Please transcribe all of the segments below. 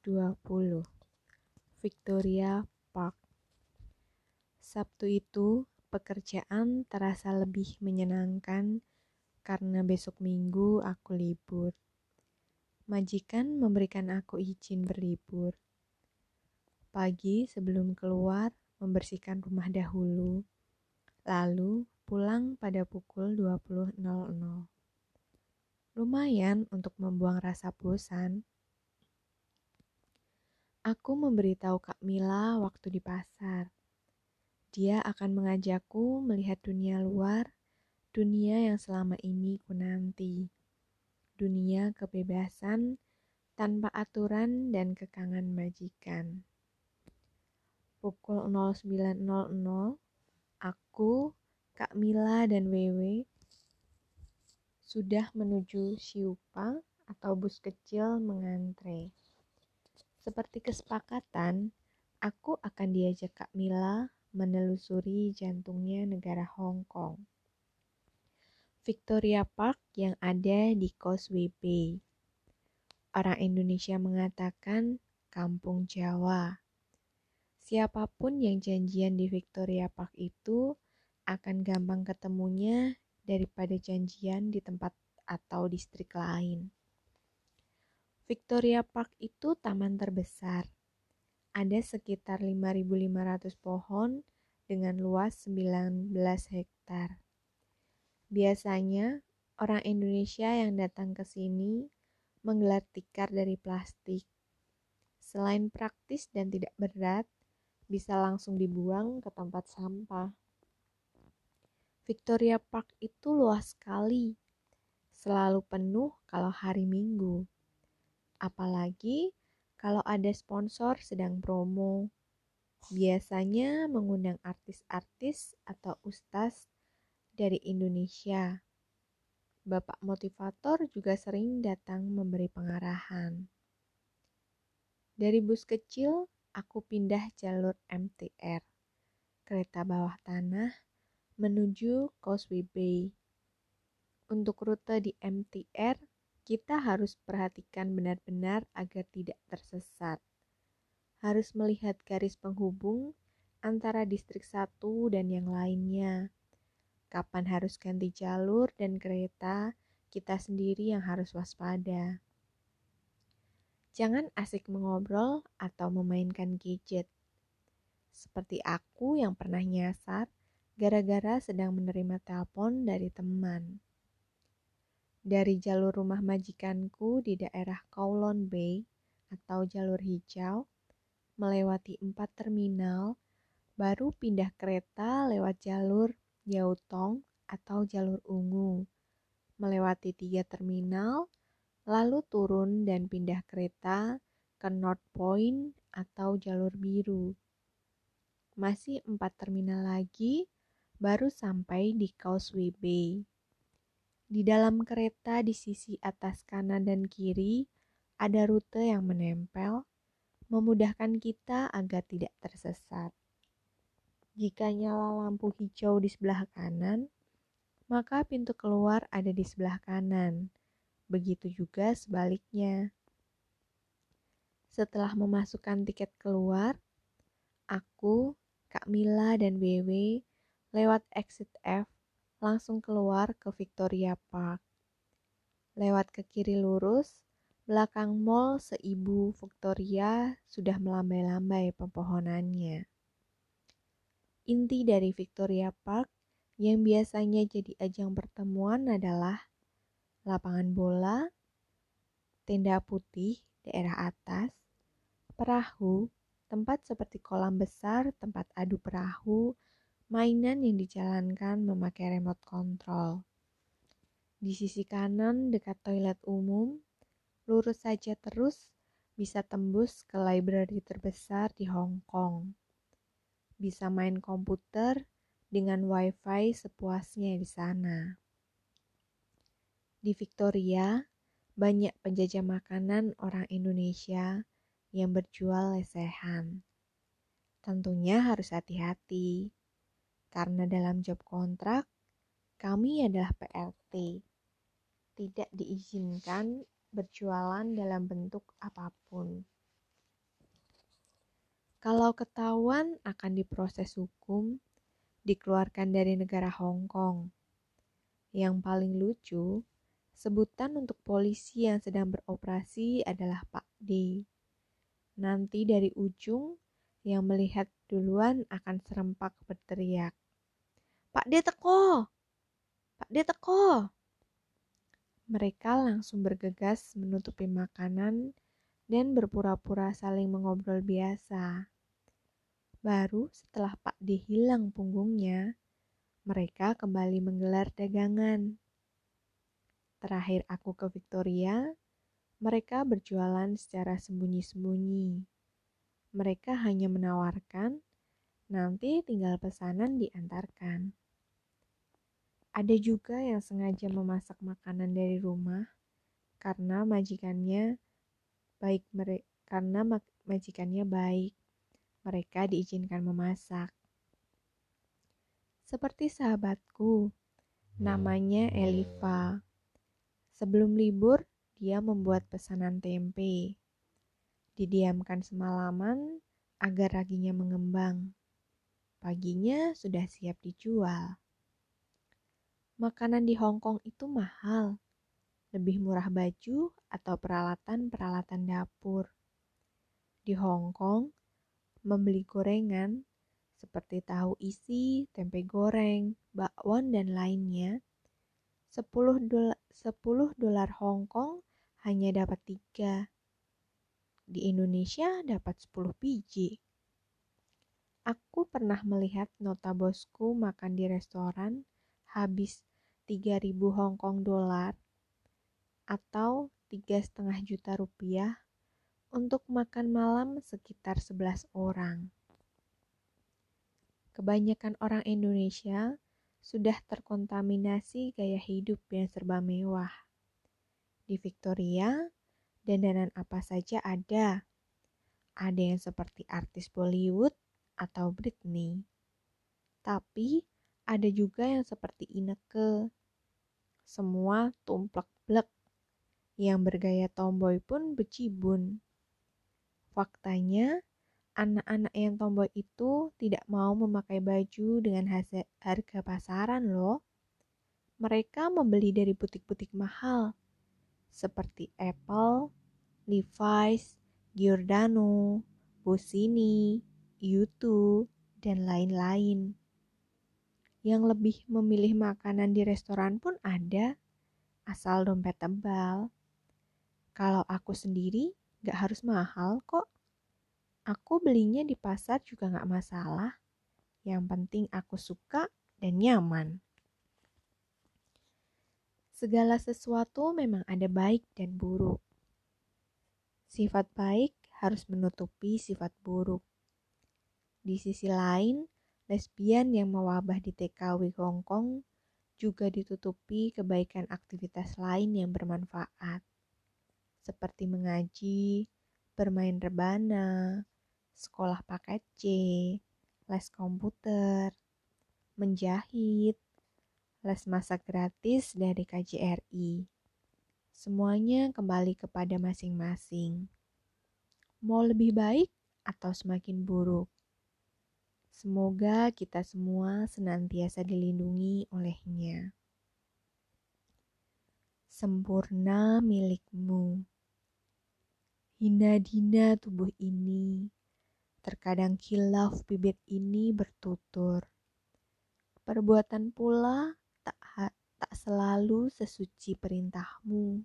20 Victoria Park Sabtu itu pekerjaan terasa lebih menyenangkan karena besok minggu aku libur. Majikan memberikan aku izin berlibur. Pagi sebelum keluar membersihkan rumah dahulu, lalu pulang pada pukul 20.00. Lumayan untuk membuang rasa bosan. Aku memberitahu Kak Mila waktu di pasar. Dia akan mengajakku melihat dunia luar, dunia yang selama ini ku nanti. Dunia kebebasan tanpa aturan dan kekangan majikan. Pukul 09.00, aku Kak Mila dan Wewe sudah menuju Siupa atau bus kecil mengantre. Seperti kesepakatan, aku akan diajak Kak Mila menelusuri jantungnya negara Hong Kong. Victoria Park yang ada di Causeway Bay. Orang Indonesia mengatakan kampung Jawa. Siapa pun yang janjian di Victoria Park itu akan gampang ketemunya daripada janjian di tempat atau distrik lain. Victoria Park itu taman terbesar. Ada sekitar 5.500 pohon dengan luas 19 hektar. Biasanya, orang Indonesia yang datang ke sini menggelar tikar dari plastik. Selain praktis dan tidak berat, bisa langsung dibuang ke tempat sampah. Victoria Park itu luas sekali, selalu penuh kalau hari Minggu. Apalagi kalau ada sponsor sedang promo. Biasanya mengundang artis-artis atau ustaz dari Indonesia. Bapak motivator juga sering datang memberi pengarahan. Dari bus kecil, aku pindah jalur MTR, kereta bawah tanah menuju Causeway Bay. Untuk rute di MTR, kita harus perhatikan benar-benar agar tidak tersesat. Harus melihat garis penghubung antara distrik satu dan yang lainnya. Kapan harus ganti jalur dan kereta, kita sendiri yang harus waspada. Jangan asik mengobrol atau memainkan gadget. Seperti aku yang pernah nyasar gara-gara sedang menerima telepon dari teman. Dari jalur rumah majikanku di daerah Kowloon Bay atau jalur hijau, melewati empat terminal, baru pindah kereta lewat jalur Yautong atau jalur ungu, melewati tiga terminal, lalu turun dan pindah kereta ke North Point atau jalur biru. Masih empat terminal lagi, baru sampai di Causeway Bay. Di dalam kereta di sisi atas kanan dan kiri ada rute yang menempel, memudahkan kita agar tidak tersesat. Jika nyala lampu hijau di sebelah kanan, maka pintu keluar ada di sebelah kanan. Begitu juga sebaliknya. Setelah memasukkan tiket keluar, aku, Kak Mila, dan Wewe lewat exit F, langsung keluar ke Victoria Park. Lewat ke kiri lurus, belakang mall seibu Victoria sudah melambai-lambai pepohonannya. Inti dari Victoria Park yang biasanya jadi ajang pertemuan adalah lapangan bola, tenda putih daerah atas, perahu, tempat seperti kolam besar, tempat adu perahu, mainan yang dijalankan memakai remote control. Di sisi kanan dekat toilet umum, lurus saja terus bisa tembus ke library terbesar di Hong Kong. Bisa main komputer dengan wifi sepuasnya di sana. Di Victoria, banyak penjajah makanan orang Indonesia yang berjual lesehan. Tentunya harus hati-hati karena dalam job kontrak kami adalah PLT. Tidak diizinkan berjualan dalam bentuk apa pun. Kalau ketahuan akan diproses hukum, dikeluarkan dari negara Hong Kong. Yang paling lucu, sebutan untuk polisi yang sedang beroperasi adalah Pak D. Nanti dari ujung, yang melihat duluan akan serempak berteriak. Pak D teko! Pak D teko! Mereka langsung bergegas menutupi makanan dan berpura-pura saling mengobrol biasa. Baru setelah Pak D hilang punggungnya, mereka kembali menggelar dagangan. Terakhir aku ke Victoria, mereka berjualan secara sembunyi-sembunyi. Mereka hanya menawarkan, nanti tinggal pesanan diantarkan. Ada juga yang sengaja memasak makanan dari rumah karena majikannya baik karena majikannya baik. Mereka diizinkan memasak. Seperti sahabatku, namanya Eliva. Sebelum libur, dia membuat pesanan tempe. Didiamkan semalaman agar raginya mengembang. Paginya sudah siap dijual makanan di Hong Kong itu mahal. Lebih murah baju atau peralatan-peralatan dapur. Di Hong Kong, membeli gorengan seperti tahu isi, tempe goreng, bakwan, dan lainnya, 10 dolar, 10 dolar Hong Kong hanya dapat tiga. Di Indonesia dapat 10 biji. Aku pernah melihat nota bosku makan di restoran habis 3000 Hong Kong dolar atau tiga setengah juta rupiah untuk makan malam sekitar 11 orang. Kebanyakan orang Indonesia sudah terkontaminasi gaya hidup yang serba mewah. Di Victoria, dandanan apa saja ada. Ada yang seperti artis Bollywood atau Britney. Tapi ada juga yang seperti Ineke semua tumplek-blek. Yang bergaya tomboy pun becibun. Faktanya, anak-anak yang tomboy itu tidak mau memakai baju dengan harga pasaran loh. Mereka membeli dari butik-butik mahal, seperti Apple, Levi's, Giordano, Bossini, U2, dan lain-lain yang lebih memilih makanan di restoran pun ada, asal dompet tebal. Kalau aku sendiri, gak harus mahal kok. Aku belinya di pasar juga gak masalah. Yang penting aku suka dan nyaman. Segala sesuatu memang ada baik dan buruk. Sifat baik harus menutupi sifat buruk. Di sisi lain, lesbian yang mewabah di TKW Hong Kong juga ditutupi kebaikan aktivitas lain yang bermanfaat, seperti mengaji, bermain rebana, sekolah paket C, les komputer, menjahit, les masak gratis dari KJRI. Semuanya kembali kepada masing-masing. Mau lebih baik atau semakin buruk? Semoga kita semua senantiasa dilindungi olehnya. Sempurna milikmu. Hina dina tubuh ini, terkadang kilaf bibit ini bertutur. Perbuatan pula tak, tak selalu sesuci perintahmu.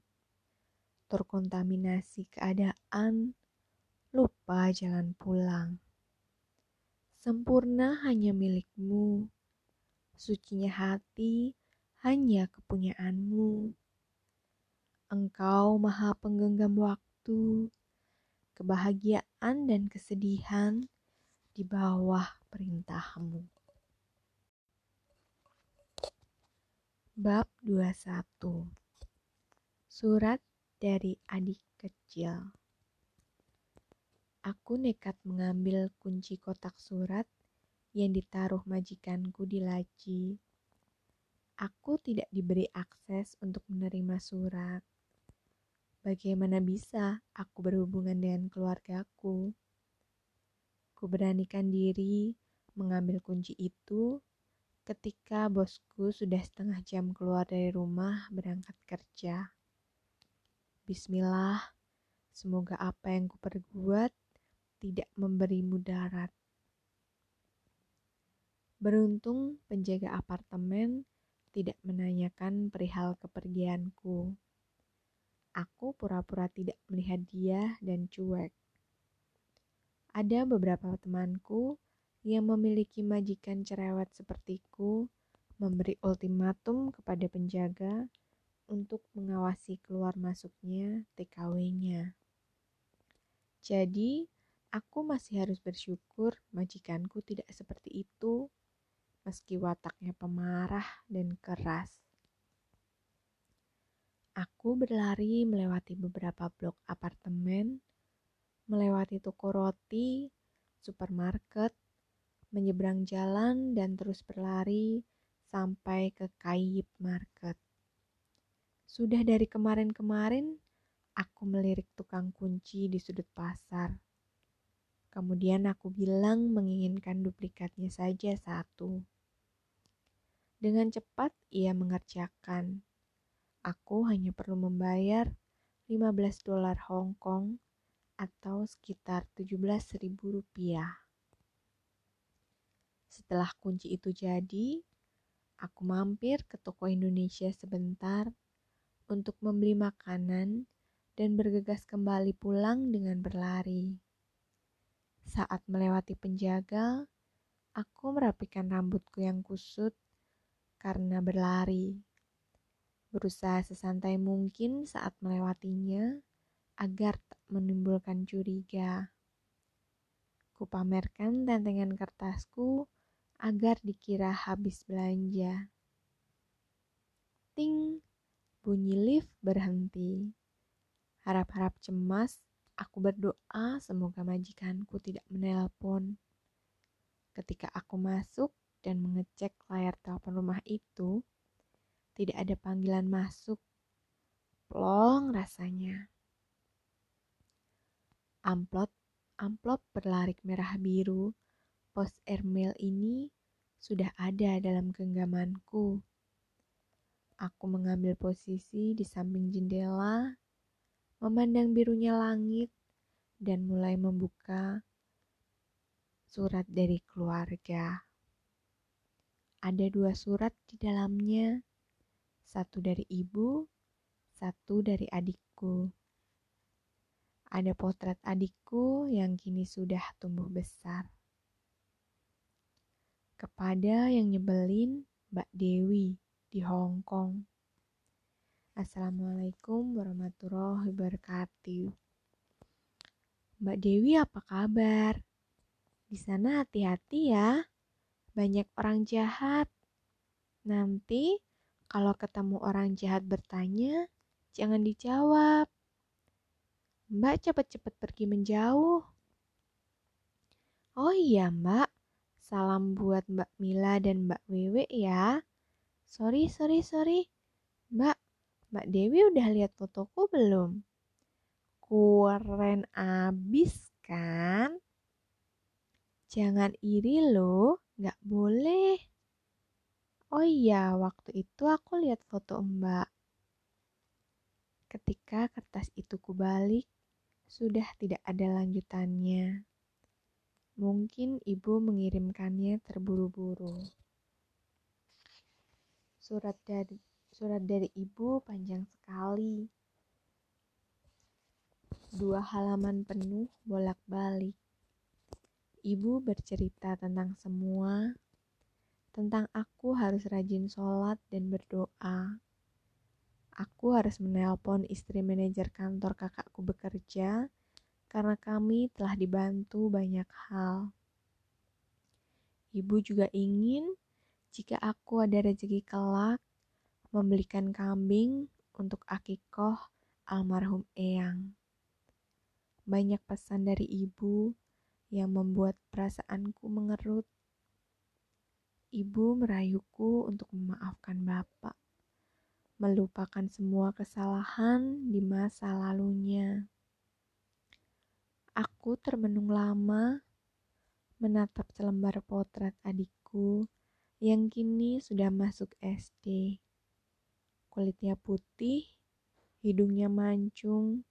Terkontaminasi keadaan, lupa jalan pulang Sempurna hanya milikmu, sucinya hati hanya kepunyaanmu. Engkau maha penggenggam waktu, kebahagiaan dan kesedihan di bawah perintahmu. Bab 21 Surat dari adik kecil Aku nekat mengambil kunci kotak surat yang ditaruh majikanku di laci. Aku tidak diberi akses untuk menerima surat. Bagaimana bisa aku berhubungan dengan keluargaku? Kuberanikan diri mengambil kunci itu ketika bosku sudah setengah jam keluar dari rumah berangkat kerja. Bismillah, semoga apa yang kuperbuat tidak memberi mudarat. Beruntung penjaga apartemen tidak menanyakan perihal kepergianku. Aku pura-pura tidak melihat dia dan cuek. Ada beberapa temanku yang memiliki majikan cerewet sepertiku memberi ultimatum kepada penjaga untuk mengawasi keluar masuknya TKW-nya. Jadi, aku masih harus bersyukur majikanku tidak seperti itu, meski wataknya pemarah dan keras. Aku berlari melewati beberapa blok apartemen melewati toko roti, supermarket, menyeberang jalan, dan terus berlari sampai ke Kayip Market. Sudah dari kemarin-kemarin, aku melirik tukang kunci di sudut pasar. Kemudian aku bilang menginginkan duplikatnya saja satu. Dengan cepat ia mengerjakan. Aku hanya perlu membayar 15 dolar Hong Kong atau sekitar 17.000 rupiah. Setelah kunci itu jadi, aku mampir ke toko Indonesia sebentar untuk membeli makanan dan bergegas kembali pulang dengan berlari. Saat melewati penjaga, aku merapikan rambutku yang kusut karena berlari. Berusaha sesantai mungkin saat melewatinya agar tak menimbulkan curiga. Kupamerkan tentengan kertasku agar dikira habis belanja. Ting, bunyi lift berhenti. Harap-harap cemas, aku berdoa semoga majikanku tidak menelpon. Ketika aku masuk dan mengecek layar telepon rumah itu, tidak ada panggilan masuk. Plong rasanya. Amplop, amplop berlarik merah biru, pos airmail ini sudah ada dalam genggamanku. Aku mengambil posisi di samping jendela, memandang birunya langit, dan mulai membuka surat dari keluarga. Ada dua surat di dalamnya, satu dari ibu, satu dari adikku. Ada potret adikku yang kini sudah tumbuh besar. Kepada yang nyebelin, Mbak Dewi di Hong Kong. Assalamualaikum warahmatullahi wabarakatuh. Mbak Dewi apa kabar? Di sana hati-hati ya. Banyak orang jahat. Nanti kalau ketemu orang jahat bertanya, jangan dijawab. Mbak cepat-cepat pergi menjauh. Oh iya mbak, salam buat Mbak Mila dan Mbak Wewe ya. Sorry, sorry, sorry. Mbak, Mbak Dewi udah lihat fotoku belum? Keren abis kan? Jangan iri loh, nggak boleh. Oh iya, waktu itu aku lihat foto Mbak. Ketika kertas itu kubalik, sudah tidak ada lanjutannya. Mungkin ibu mengirimkannya terburu-buru. Surat dari surat dari ibu panjang sekali. Dua halaman penuh bolak-balik. Ibu bercerita tentang semua, tentang aku harus rajin sholat dan berdoa Aku harus menelpon istri manajer kantor kakakku bekerja karena kami telah dibantu banyak hal. Ibu juga ingin jika aku ada rezeki kelak membelikan kambing untuk akikoh almarhum Eyang. Banyak pesan dari ibu yang membuat perasaanku mengerut. Ibu merayuku untuk memaafkan bapak melupakan semua kesalahan di masa lalunya. Aku termenung lama, menatap selembar potret adikku yang kini sudah masuk SD. Kulitnya putih, hidungnya mancung,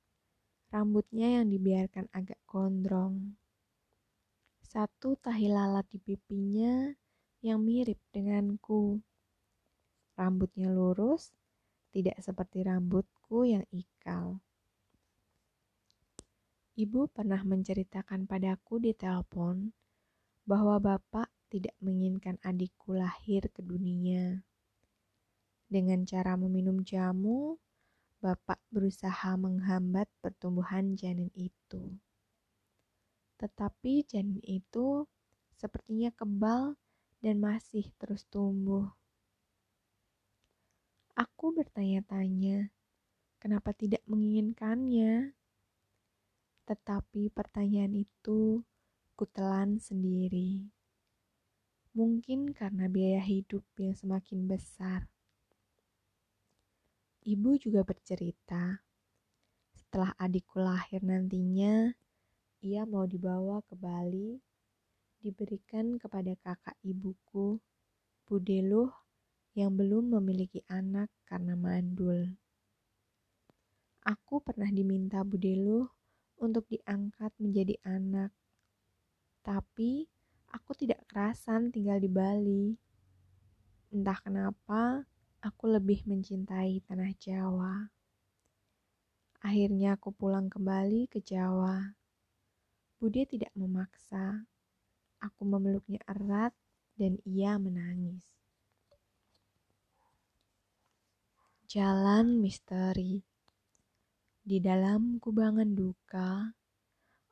rambutnya yang dibiarkan agak gondrong. Satu tahi lalat di pipinya yang mirip denganku. Rambutnya lurus, tidak seperti rambutku yang ikal. Ibu pernah menceritakan padaku di telepon bahwa bapak tidak menginginkan adikku lahir ke dunia. Dengan cara meminum jamu, bapak berusaha menghambat pertumbuhan janin itu. Tetapi janin itu sepertinya kebal dan masih terus tumbuh. Aku bertanya-tanya, kenapa tidak menginginkannya? Tetapi pertanyaan itu kutelan sendiri. Mungkin karena biaya hidup yang semakin besar. Ibu juga bercerita, setelah adikku lahir nantinya, ia mau dibawa ke Bali, diberikan kepada kakak ibuku, Budeluh yang belum memiliki anak karena mandul. Aku pernah diminta Budeluh untuk diangkat menjadi anak, tapi aku tidak kerasan tinggal di Bali. Entah kenapa, aku lebih mencintai tanah Jawa. Akhirnya aku pulang kembali ke Jawa. Bude tidak memaksa. Aku memeluknya erat dan ia menangis. Jalan misteri. Di dalam kubangan duka,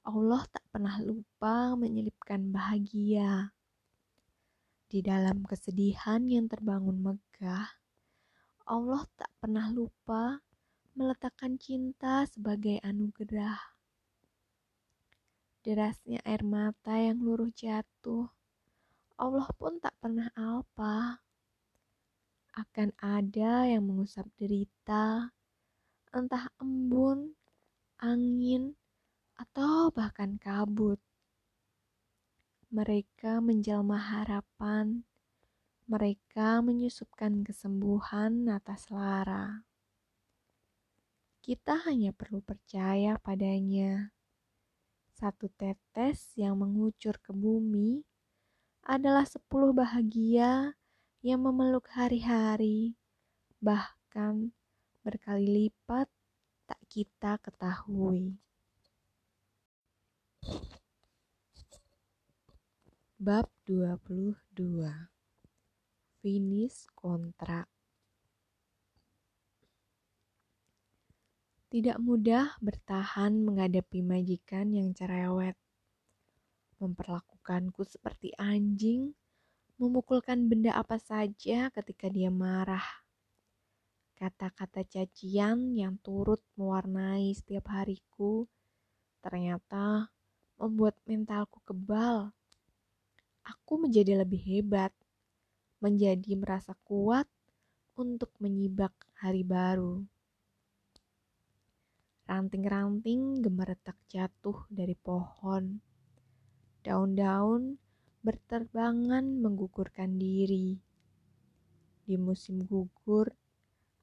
Allah tak pernah lupa menyelipkan bahagia. Di dalam kesedihan yang terbangun megah, Allah tak pernah lupa meletakkan cinta sebagai anugerah. Derasnya air mata yang luruh jatuh, Allah pun tak pernah apa akan ada yang mengusap derita, entah embun, angin, atau bahkan kabut. Mereka menjelma harapan, mereka menyusupkan kesembuhan atas lara. Kita hanya perlu percaya padanya. Satu tetes yang mengucur ke bumi adalah sepuluh bahagia yang memeluk hari-hari, bahkan berkali lipat tak kita ketahui. Bab 22 Finish kontrak Tidak mudah bertahan menghadapi majikan yang cerewet. Memperlakukanku seperti anjing memukulkan benda apa saja ketika dia marah. Kata-kata cacian yang turut mewarnai setiap hariku ternyata membuat mentalku kebal. Aku menjadi lebih hebat, menjadi merasa kuat untuk menyibak hari baru. Ranting-ranting gemeretak jatuh dari pohon. Daun-daun berterbangan menggugurkan diri. Di musim gugur,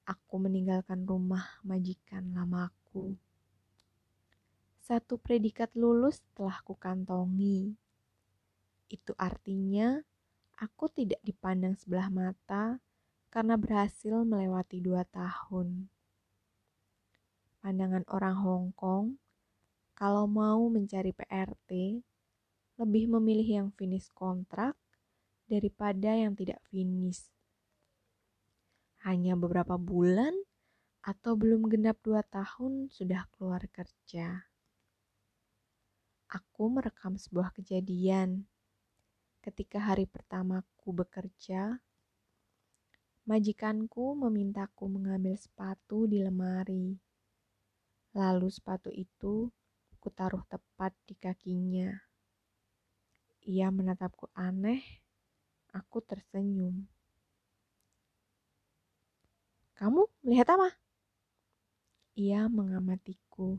aku meninggalkan rumah majikan lamaku. Satu predikat lulus telah kukantongi. Itu artinya aku tidak dipandang sebelah mata karena berhasil melewati dua tahun. Pandangan orang Hong Kong, kalau mau mencari PRT, lebih memilih yang finish kontrak daripada yang tidak finish. Hanya beberapa bulan atau belum genap dua tahun sudah keluar kerja. Aku merekam sebuah kejadian. Ketika hari pertamaku bekerja, majikanku memintaku mengambil sepatu di lemari. Lalu sepatu itu kutaruh tepat di kakinya. Ia menatapku aneh. Aku tersenyum. Kamu melihat apa? Ia mengamatiku.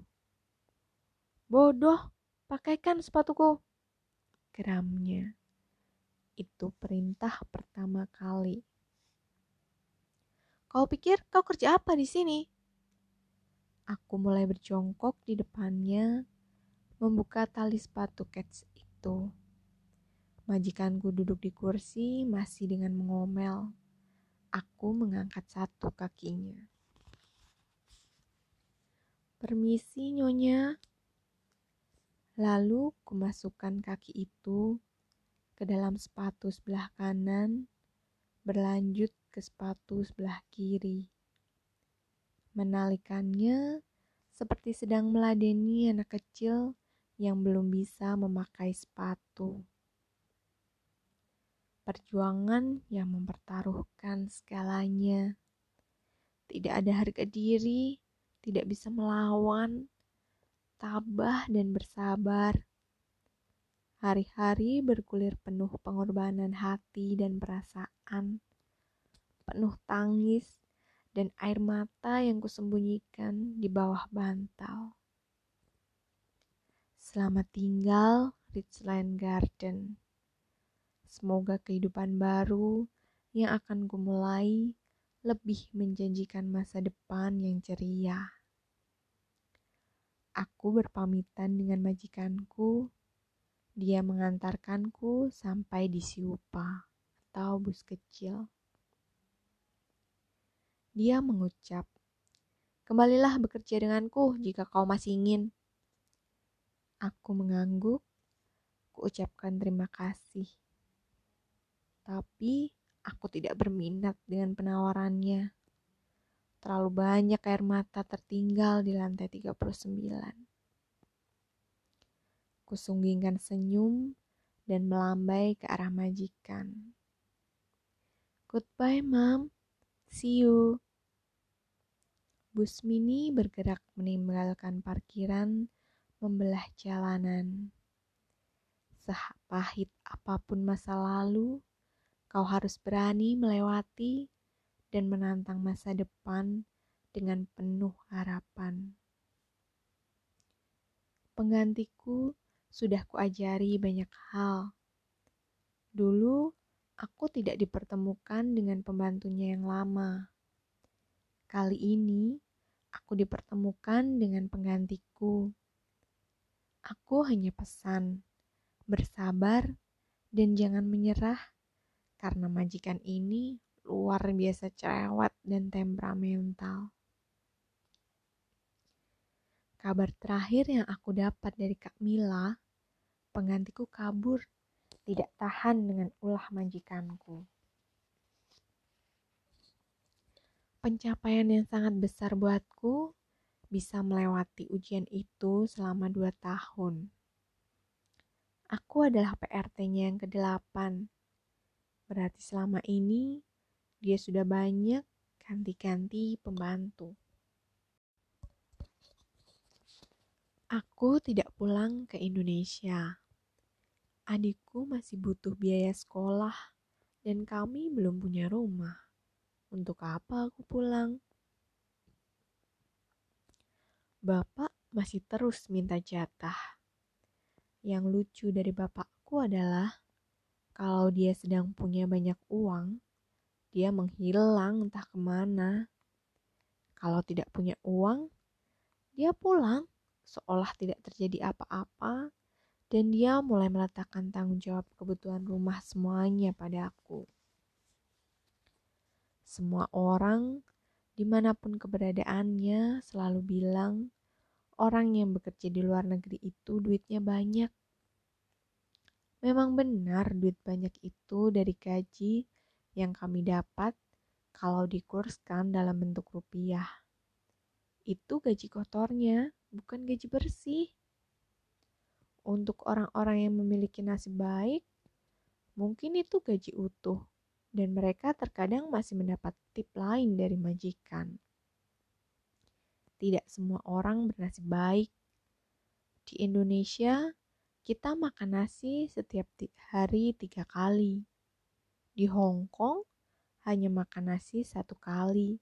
Bodoh, pakaikan sepatuku. geramnya. Itu perintah pertama kali. Kau pikir kau kerja apa di sini? Aku mulai berjongkok di depannya, membuka tali sepatu Cats itu. Majikanku duduk di kursi masih dengan mengomel. Aku mengangkat satu kakinya. Permisi, Nyonya. Lalu kumasukkan kaki itu ke dalam sepatu sebelah kanan, berlanjut ke sepatu sebelah kiri. Menalikannya seperti sedang meladeni anak kecil yang belum bisa memakai sepatu. Perjuangan yang mempertaruhkan segalanya. Tidak ada harga diri tidak bisa melawan, tabah dan bersabar. Hari-hari bergulir penuh pengorbanan hati dan perasaan, penuh tangis dan air mata yang kusembunyikan di bawah bantal. Selamat tinggal, Richland Garden. Semoga kehidupan baru yang akan kumulai lebih menjanjikan masa depan yang ceria. Aku berpamitan dengan majikanku. Dia mengantarkanku sampai di Siupa atau bus kecil. Dia mengucap, "Kembalilah bekerja denganku jika kau masih ingin." Aku mengangguk, kuucapkan terima kasih. Tapi Aku tidak berminat dengan penawarannya. Terlalu banyak air mata tertinggal di lantai 39. Kusunggingkan senyum dan melambai ke arah majikan. Goodbye, Mom. See you. Bus mini bergerak meninggalkan parkiran, membelah jalanan. Sepahit apa pun masa lalu, Kau harus berani melewati dan menantang masa depan dengan penuh harapan. Penggantiku sudah kuajari banyak hal. Dulu aku tidak dipertemukan dengan pembantunya yang lama. Kali ini aku dipertemukan dengan penggantiku. Aku hanya pesan, bersabar dan jangan menyerah karena majikan ini luar biasa cerewet dan temperamental. Kabar terakhir yang aku dapat dari Kak Mila, penggantiku kabur, tidak tahan dengan ulah majikanku. Pencapaian yang sangat besar buatku bisa melewati ujian itu selama dua tahun. Aku adalah PRT-nya yang ke-8 Berarti selama ini dia sudah banyak ganti-ganti pembantu. Aku tidak pulang ke Indonesia. Adikku masih butuh biaya sekolah dan kami belum punya rumah. Untuk apa aku pulang? Bapak masih terus minta jatah. Yang lucu dari bapakku adalah kalau dia sedang punya banyak uang, dia menghilang entah ke mana. Kalau tidak punya uang, dia pulang seolah tidak terjadi apa-apa dan dia mulai meletakkan tanggung jawab kebutuhan rumah semuanya pada aku. Semua orang, di mana pun keberadaannya, selalu bilang orang yang bekerja di luar negeri itu duitnya banyak. Memang benar duit banyak itu dari gaji yang kami dapat kalau dikurskan dalam bentuk rupiah. Itu gaji kotornya, bukan gaji bersih. Untuk orang-orang yang memiliki nasib baik, mungkin itu gaji utuh, dan mereka terkadang masih mendapat tip lain dari majikan. Tidak semua orang bernasib baik. Di Indonesia, kita makan nasi setiap hari tiga kali. Di Hong Kong hanya makan nasi satu kali.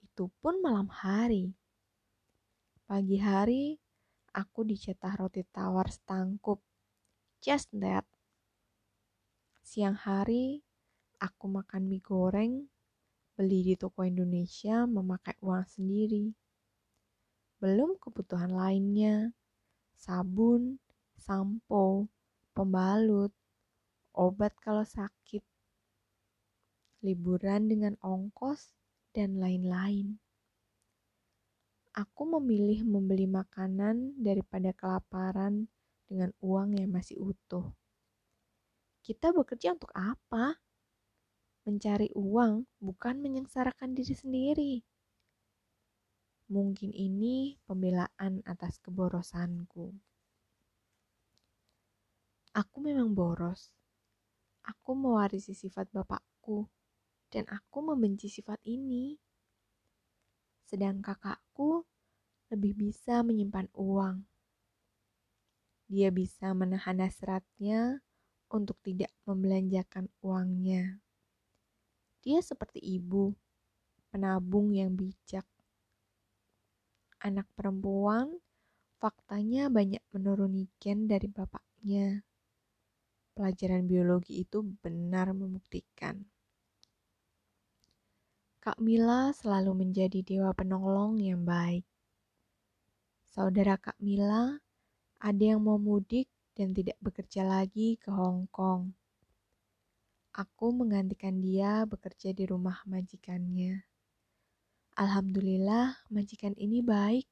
Itu pun malam hari. Pagi hari aku dicetah roti tawar setangkup. just that. Siang hari, aku makan mie goreng, beli di toko Indonesia memakai uang sendiri. Belum kebutuhan lainnya, sabun, sampo, pembalut, obat kalau sakit, liburan dengan ongkos, dan lain-lain. Aku memilih membeli makanan daripada kelaparan dengan uang yang masih utuh. Kita bekerja untuk apa? Mencari uang bukan menyengsarakan diri sendiri. Mungkin ini pembelaan atas keborosanku. Aku memang boros. Aku mewarisi sifat bapakku, dan aku membenci sifat ini sedang kakakku lebih bisa menyimpan uang. Dia bisa menahan hasratnya untuk tidak membelanjakan uangnya. Dia seperti ibu, penabung yang bijak. Anak perempuan faktanya banyak menuruni gen dari bapaknya. Pelajaran biologi itu benar membuktikan. Kak Mila selalu menjadi dewa penolong yang baik. Saudara Kak Mila ada yang mau mudik dan tidak bekerja lagi ke Hong Kong. Aku menggantikan dia bekerja di rumah majikannya. Alhamdulillah, majikan ini baik.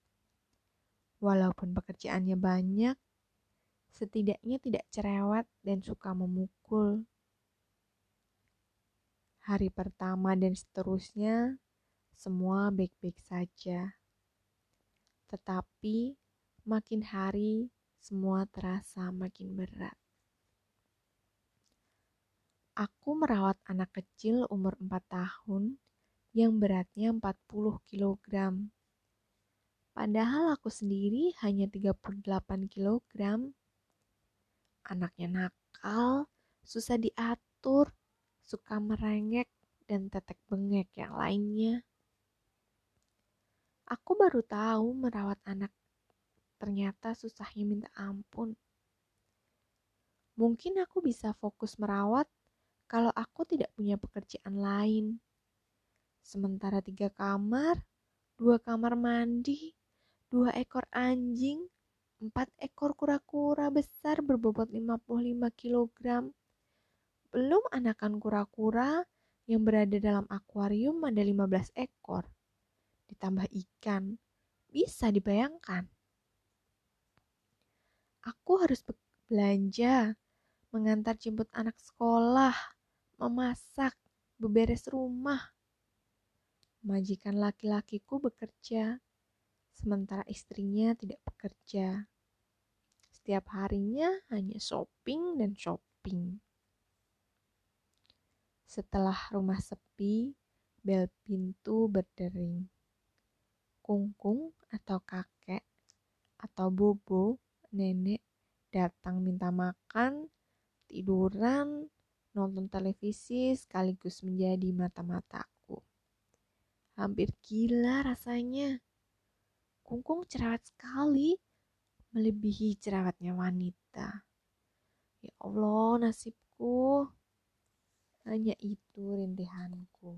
Walaupun pekerjaannya banyak, setidaknya tidak cerewet dan suka memukul hari pertama dan seterusnya semua baik-baik saja. Tetapi makin hari semua terasa makin berat. Aku merawat anak kecil umur 4 tahun yang beratnya 40 kg. Padahal aku sendiri hanya 38 kg. Anaknya nakal, susah diatur, suka merengek, dan tetek bengek yang lainnya. Aku baru tahu merawat anak ternyata susahnya minta ampun. Mungkin aku bisa fokus merawat kalau aku tidak punya pekerjaan lain. Sementara tiga kamar, dua kamar mandi, dua ekor anjing, empat ekor kura-kura besar berbobot 55 kilogram, belum anakan kura-kura yang berada dalam akuarium ada 15 ekor. Ditambah ikan. Bisa dibayangkan. Aku harus belanja, mengantar jemput anak sekolah, memasak, beberes rumah. Majikan laki-lakiku bekerja, sementara istrinya tidak bekerja. Setiap harinya hanya shopping dan shopping. Setelah rumah sepi, bel pintu berdering. Kungkung atau kakek atau bobo, nenek datang minta makan, tiduran, nonton televisi sekaligus menjadi mata-mataku. Hampir gila rasanya. Kungkung cerewet sekali, melebihi cerewetnya wanita. Ya Allah, nasibku. Hanya itu rintihanku.